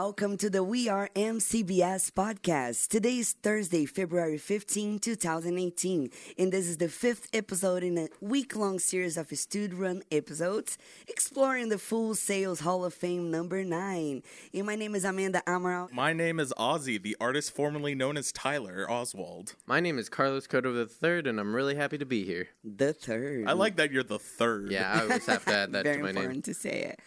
welcome to the We Are MCBS podcast. Today is Thursday, February 15, 2018, and this is the fifth episode in a week long series of studio run episodes exploring the Full Sail's Hall of Fame number nine. And my name is Amanda Amaral. My name is Ozzy, the artist formerly known as Tyler Oswald. My name is Carlos Cotto III, and I'm really happy to be here. The third. I like that you're the third. Yeah, I always have to add that Very to my important name. to say it.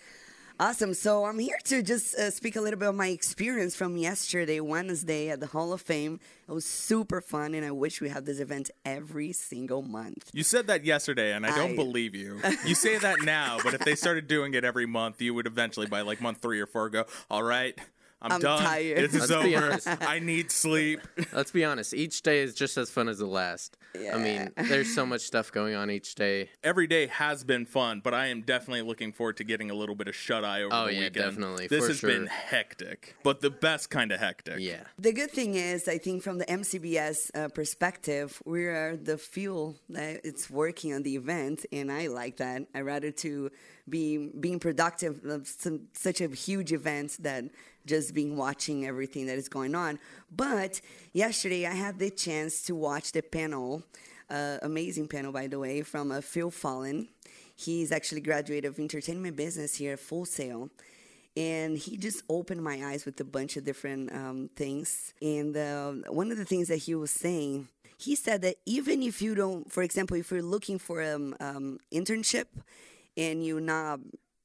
Awesome. So I'm here to just uh, speak a little bit of my experience from yesterday, Wednesday, at the Hall of Fame. It was super fun, and I wish we had this event every single month. You said that yesterday, and I don't believe you. You say that now, but if they started doing it every month, you would eventually, by like month three or four, go, All right, I'm, I'm done. tired." This is Let's be over. honest. I need sleep. Let's be honest, each day is just as fun as the last. Yeah. I mean, there's so much stuff going on each day. Every day has been fun, but I am definitely looking forward to getting a little bit of shut eye over Oh, the yeah, weekend. definitely, This for has sure. been hectic, but the best kind of hectic. Yeah. The good thing is, I think from the MCBS uh, perspective, we are the fuel that it's working on the event, and I like that. I rather to be being productive of some, such a huge event than just being watching everything that is going on. But yesterday, I had the chance to watch the panel, uh, amazing panel by the way, from uh, Phil Fallen. He's actually graduated of entertainment business here at Full Sail and he just opened my eyes with a bunch of different um, things. And uh, one of the things that he was saying, he said that even if you don't, for example, if you're looking for an um, internship and you're not,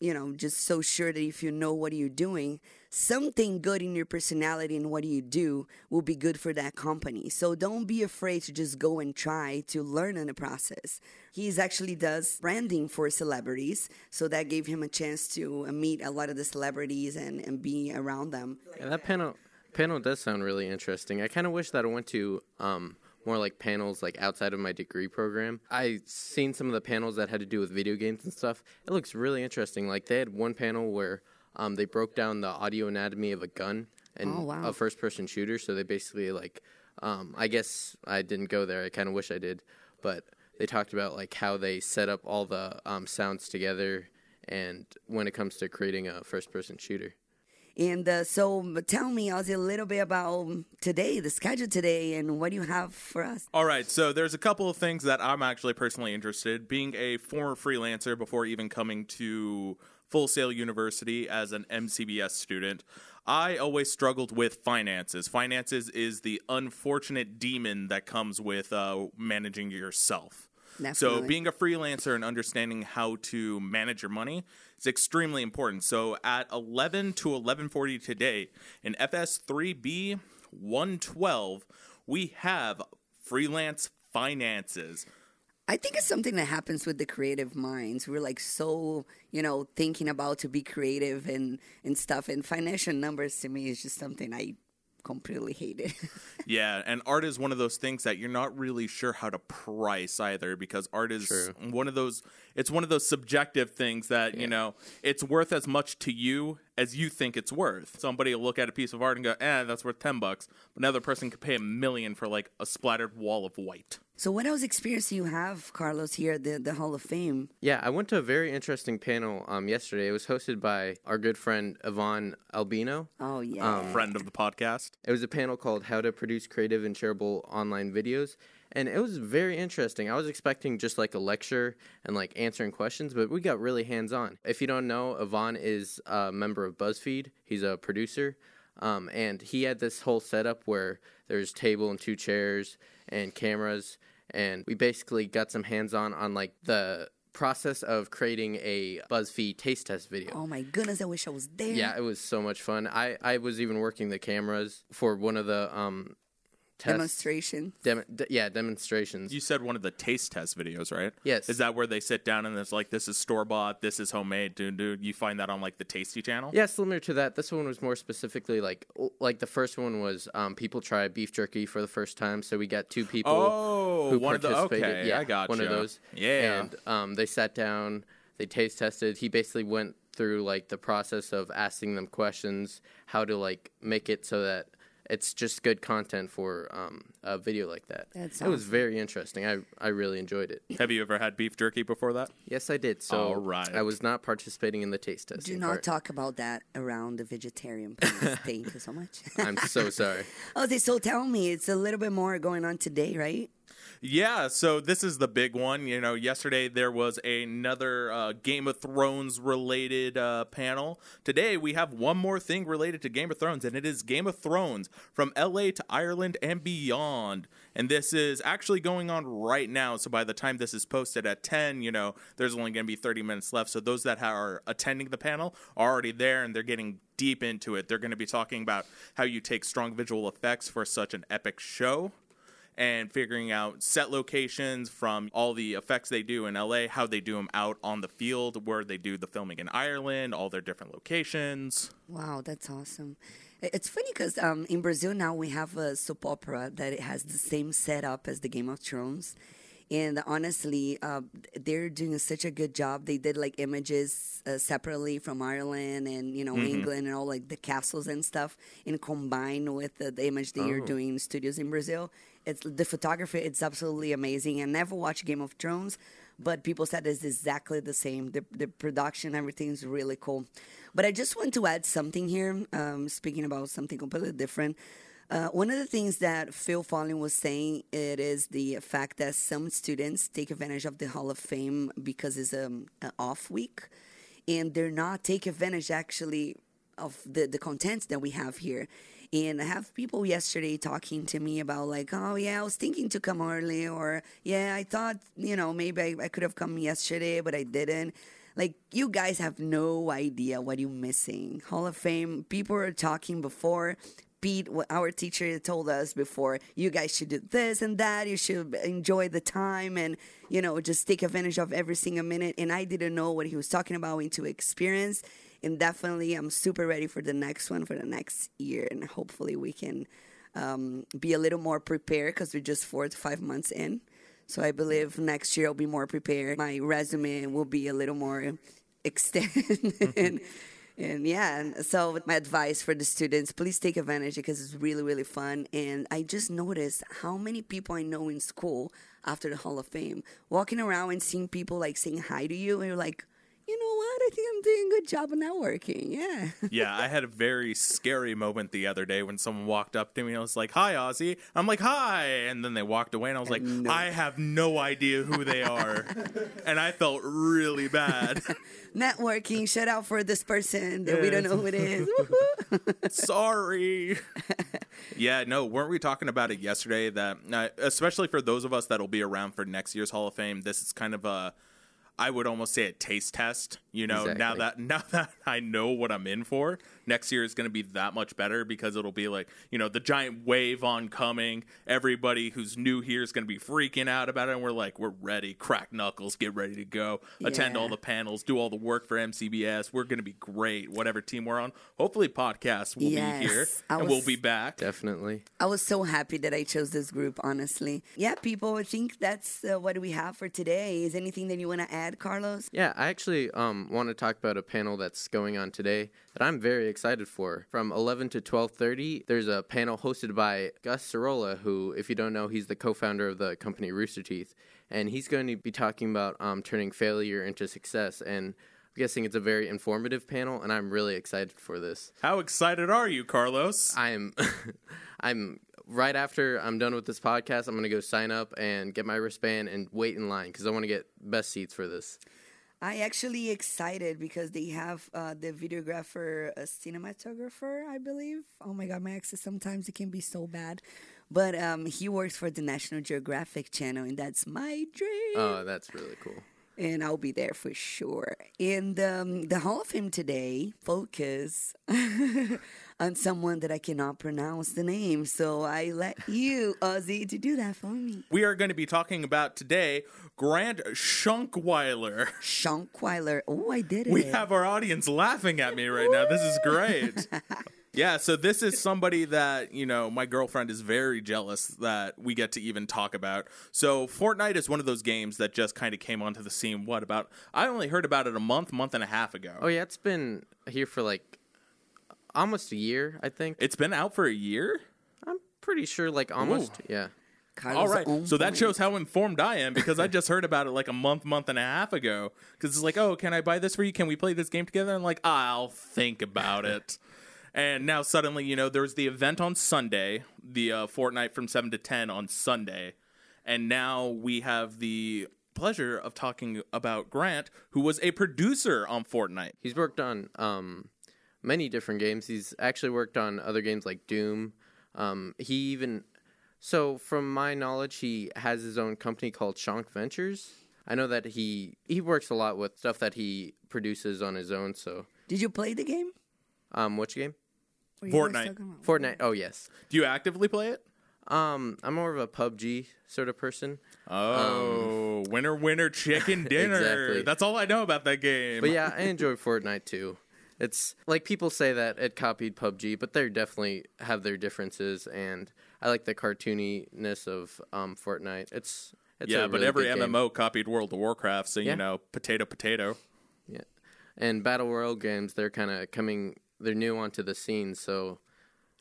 you know, just so sure that if you know what you're doing, something good in your personality and what you do will be good for that company. So don't be afraid to just go and try to learn in the process. He's actually does branding for celebrities, so that gave him a chance to uh, meet a lot of the celebrities and, and be around them. Yeah, that panel panel does sound really interesting. I kind of wish that I went to um, more like panels like outside of my degree program. I seen some of the panels that had to do with video games and stuff. It looks really interesting. Like they had one panel where um, they broke down the audio anatomy of a gun and Oh, wow. a first person shooter. So they basically like um, I guess I didn't go there. I kind of wish I did, but they talked about like how they set up all the um, sounds together and when it comes to creating a first person shooter. And uh, so tell me, Ozzy, a little bit about today, the schedule today, and what do you have for us? All right, so there's a couple of things that I'm actually personally interested. Being a former freelancer before even coming to Full Sail University as an MCBS student, I always struggled with finances. Finances is the unfortunate demon that comes with uh, managing yourself. So being a freelancer and understanding how to manage your money is extremely important. So at 11 to 11:40 today in FS3B 112, we have freelance finances. I think it's something that happens with the creative minds. We're like so, you know, thinking about to be creative and and stuff. And financial numbers to me is just something I completely hate it. Yeah, and art is one of those things that you're not really sure how to price either because art is True. one of those it's one of those subjective things that, you know, it's worth as much to you as you think it's worth. Somebody will look at a piece of art and go, "Eh, that's worth 10 bucks." But another person could pay a million for like a splattered wall of white. so, what else experience do you have, Carlos, here at the, the Hall of Fame? Yeah, I went to a very interesting panel um, yesterday. It was hosted by our good friend Yvonne Albino. Oh yeah, Um, Friend of the podcast. It was a panel called How to Produce Creative and Shareable Online Videos. And it was very interesting. I was expecting just like a lecture and like answering questions, but we got really hands on. If you don't know, Yvonne is a member of BuzzFeed, he's a producer. Um, and he had this whole setup where there's table and two chairs and cameras. And we basically got some hands on on like the process of creating a BuzzFeed taste test video. oh my goodness, I wish I was there. Yeah, it was so much fun. I, I was even working the cameras for one of the um tests. demonstration. Dem- d- yeah, demonstrations. You said one of the taste test videos, right? Yes. Is that where they sit down and it's like, this is store bought, this is homemade, dude, dude? You find that on like the Tasty channel? yeah, similar to that. This one was more specifically like like the first one was um, people try beef jerky for the first time. So we got two people Oh, who one of the- participated. okay, yeah, I gotcha. one of those. Yeah. and um, they sat down, they taste tested. He basically went through like the process of asking them questions, how to like make it so that it's just good content for um, a video like that. That's it was very interesting. I I really enjoyed it. Have you ever had beef jerky before that? Yes, I did. So All right. I was not participating in the taste test. Do not part. talk about that around the vegetarian, please. Thank you so much. I'm so sorry. okay, so tell me, it's a little bit more going on today, right? Yeah, so this is the big one. You know, yesterday there was another uh, Game of Thrones related uh, panel. Today we have one more thing related to Game of Thrones, and it is Game of Thrones from LA to Ireland and beyond. And this is actually going on right now. So by the time this is posted at 10, you know, there's only going to be 30 minutes left. So those that are attending the panel are already there and they're getting deep into it. They're going to be talking about how you take strong visual effects for such an epic show and figuring out set locations from all the effects they do in LA, how they do them out on the field, where they do the filming in Ireland, all their different locations. Wow, that's awesome. It's funny because um, in Brazil now we have a soap opera that it has the same setup as the Game of Thrones. And honestly, uh, they're doing such a good job. They did like images uh, separately from Ireland and you know England and all like the castles and stuff, and combined with the, the image that you're Oh. doing in studios in Brazil. It's the photography. It's absolutely amazing. I never watched Game of Thrones, but people said it's exactly the same. The the production, everything's really cool. But I just want to add something here. Um, speaking about something completely different. Uh, one of the things that Phil Falling was saying it is the fact that some students take advantage of the Hall of Fame because it's um, an off week, and they're not take advantage actually of the the contents that we have here. And I have people yesterday talking to me about like, oh yeah, I was thinking to come early, or yeah, I thought you know maybe I, I could have come yesterday, but I didn't. Like you guys have no idea what you're missing. Hall of Fame people are talking before. Pete, what our teacher told us before, you guys should do this and that. You should enjoy the time and, you know, just take advantage of every single minute. And I didn't know what he was talking about into experience. And definitely, I'm super ready for the next one for the next year. And hopefully, we can um, be a little more prepared because we're just four to five months in. So I believe next year I'll be more prepared. My resume will be a little more extended. and, and yeah, and so my advice for the students, please take advantage because it's really, really fun. And I just noticed how many people I know in school after the Hall of Fame, walking around and seeing people like saying hi to you, and you're like, you know what? I think I'm doing a good job of networking. Yeah. Yeah, I had a very scary moment the other day when someone walked up to me and I was like, Hi, Ozzy. I'm like, Hi. And then they walked away and I was like, no. I have no idea who they are. and I felt really bad. networking. Shout out for this person that we don't know who it is. Sorry. yeah, no, weren't we talking about it yesterday? That uh, especially for those of us that'll be around for next year's Hall of Fame, this is kind of a, I would almost say a taste test. You know, now that now that I know what I'm in for, next year is going to be that much better because it'll be like you know the giant wave oncoming. Everybody who's new here is going to be freaking out about it, and we're like, we're ready, crack knuckles, get ready to go, attend all the panels, do all the work for MCBS. We're going to be great, whatever team we're on. Hopefully, podcasts will Yes, be here I and we'll be back. Definitely. I was so happy that I chose this group, honestly. Yeah, people, I think that's uh, what we have for today. Is anything that you want to add, Carlos? Yeah, I actually um, want to talk about a panel that's going on today that I'm very excited for. From 11 to 12:30, there's a panel hosted by Gus Sorola, who, if you don't know, he's the co-founder of the company Rooster Teeth, and he's going to be talking about um, turning failure into success. And I'm guessing it's a very informative panel, and I'm really excited for this. How excited are you, Carlos? I'm, I'm right after I'm done with this podcast. I'm gonna go sign up and get my wristband and wait in line because I want to get best seats for this. I actually excited because they have uh, the videographer, a cinematographer, I believe. Oh my god, my accent sometimes it can be so bad, but um, he works for the National Geographic Channel, and that's my dream. Oh, that's really cool. and I'll be there for sure. And um, the Hall of Fame today focus on someone that I cannot pronounce the name, so I let you, Ozzy, to do that for me. we are going to be talking about today Grant Shonkwiler. Shonkwiler. Oh, I did it. We have our audience laughing at me right now. This is great. Yeah, so this is somebody that, you know, my girlfriend is very jealous that we get to even talk about. So, Fortnite is one of those games that just kind of came onto the scene, what, about, I only heard about it a month, month and a half ago. Oh yeah, it's been here for like almost a year, I think. It's been out for a year? I'm pretty sure, like almost. Yeah. Carlos All right, so that shows how informed I am because I just heard about it like a month, month and a half ago. Because it's like, oh, can I buy this for you? Can we play this game together? I'm like, I'll think about it. And now suddenly, you know, there's the event on Sunday, the uh, Fortnite from seven to ten on Sunday, and now we have the pleasure of talking about Grant, who was a producer on Fortnite. He's worked on um, many different games. He's actually worked on other games like Doom. Um, he even so, from my knowledge, he has his own company called Shonk Ventures. I know that he he works a lot with stuff that he produces on his own. So, Did you play the game? um, which game? What were you guys Fortnite. Fortnite. Oh yes. Do you actively play it? Um, I'm more of a PUBG sort of person. Oh, winner, winner, chicken dinner. Exactly. That's all I know about that game. But yeah, I enjoy Fortnite too. It's like people say that it copied PUBG, but they definitely have their differences, and I like the cartooniness of um, Fortnite. It's, it's yeah, but every good game. MMO copied World of Warcraft, so Yeah. you know, potato, potato. Yeah, and battle royale games they're kind of coming. They're new onto the scene, so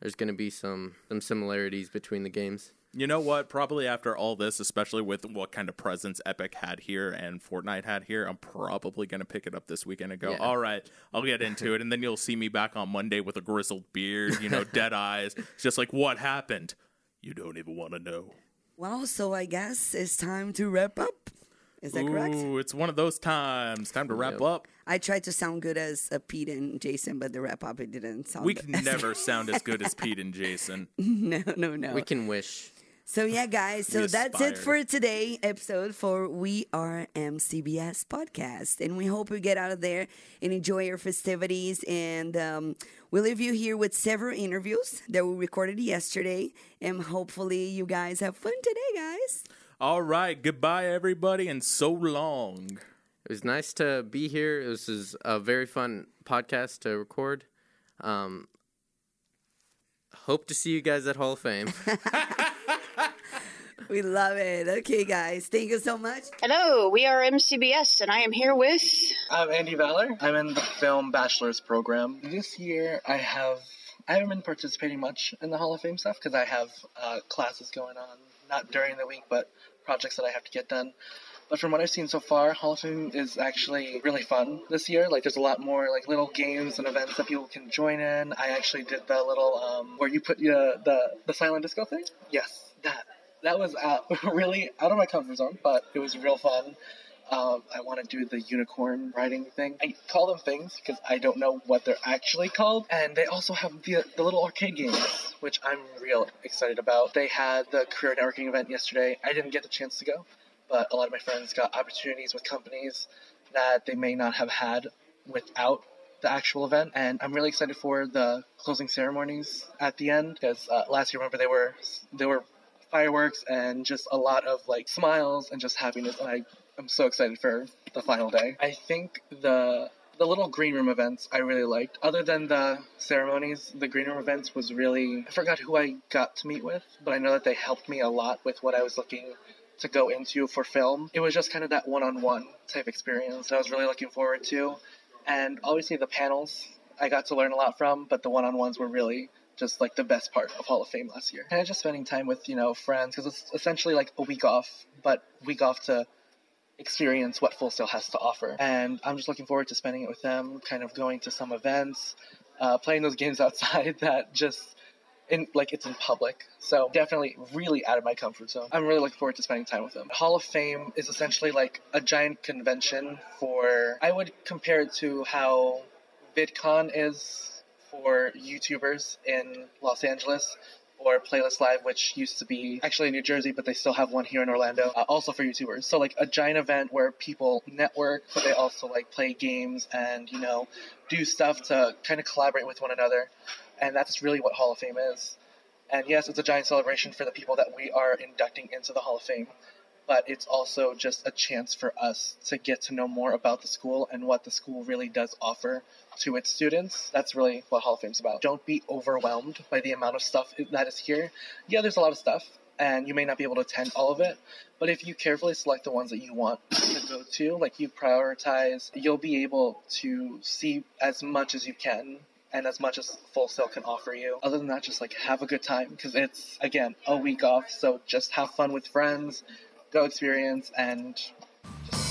there's going to be some some similarities between the games. You know what? Probably after all this, especially with what kind of presence Epic had here and Fortnite had here, I'm probably going to pick it up this weekend and go, Yeah. all right, I'll get into it. And then you'll see me back on Monday with a grizzled beard, you know, dead eyes. It's just like, what happened? You don't even want to know. Well, so I guess it's time to wrap up. Is that correct? Ooh, it's one of those times. Time to wrap Yep. up. I tried to sound good as uh, Pete and Jason, but the wrap up it didn't sound. We can never sound as good as Pete and Jason. no, no, no. We can wish. So yeah, guys. So that's it for today episode for We Are MCBS podcast, and we hope you get out of there and enjoy your festivities. And um, we leave you here with several interviews that we recorded yesterday, and hopefully you guys have fun today, guys. All right. Goodbye, everybody, and so long. It was nice to be here. This is a very fun podcast to record. Um, hope to see you guys at Hall of Fame. We love it. Okay, guys, thank you so much. Hello, we are MCBS, and I am here with. I'm Andy Valor. I'm in the film bachelor's program. This year, I have I haven't been participating much in the Hall of Fame stuff because I have uh, classes going on, not during the week, but projects that I have to get done. But from what I've seen so far, Hall of Fame is actually really fun this year. Like, there's a lot more like little games and events that people can join in. I actually did the little um, where you put uh, the the silent disco thing. Yes, that that was out, really out of my comfort zone, but it was real fun. Um, I want to do the unicorn riding thing. I call them things because I don't know what they're actually called. And they also have the, the little arcade games, which I'm real excited about. They had the career networking event yesterday. I didn't get the chance to go, but a lot of my friends got opportunities with companies that they may not have had without the actual event. And I'm really excited for the closing ceremonies at the end because uh, last year, remember, they were they were fireworks and just a lot of like smiles and just happiness and I am so excited for the final day. I think the the little green room events I really liked. Other than the ceremonies, the green room events was really I forgot who I got to meet with, but I know that they helped me a lot with what I was looking to go into for film. It was just kind of that one-on-one type experience that I was really looking forward to. And obviously the panels I got to learn a lot from, but the one-on-ones were really just like the best part of Hall of Fame last year. And I just spending time with, you know, friends because it's essentially like a week off, but week off to experience what Full Sail has to offer. And I'm just looking forward to spending it with them, kind of going to some events, uh, playing those games outside that just in like it's in public. So definitely really out of my comfort zone. I'm really looking forward to spending time with them. Hall of Fame is essentially like a giant convention for I would compare it to how VidCon is for YouTubers in Los Angeles or Playlist Live, which used to be actually in New Jersey, but they still have one here in Orlando, uh, also for YouTubers. So like a giant event where people network, but they also like play games and you know do stuff to kind of collaborate with one another, and that's really what Hall of Fame is. And yes, it's a giant celebration for the people that we are inducting into the Hall of Fame, but it's also just a chance for us to get to know more about the school and what the school really does offer to its students. That's really what Hall of Fame's about. Don't be overwhelmed by the amount of stuff that is here. Yeah, there's a lot of stuff, and you may not be able to attend all of it, but if you carefully select the ones that you want to go to, like you prioritize, you'll be able to see as much as you can and as much as Full Sail can offer you. Other than that, just like have a good time because it's again a week off, so just have fun with friends, go experience, and just